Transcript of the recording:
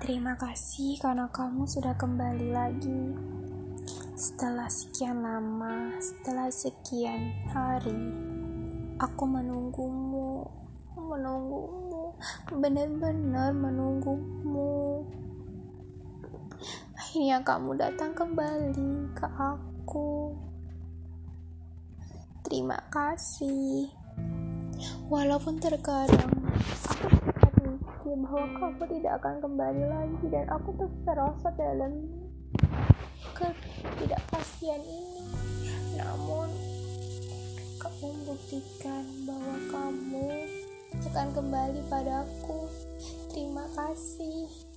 Terima kasih karena kamu sudah kembali lagi. Setelah sekian lama, setelah sekian hari, aku menunggumu, menunggumu, benar-benar menunggumu. Akhirnya kamu datang kembali ke aku. Terima kasih. Walaupun terkadang aku berpikir bahwa kamu tidak akan kembali lagi dan aku terasa dalam ketidakpastian ini. Namun kamu membuktikan bahwa kamu akan kembali padaku. Terima kasih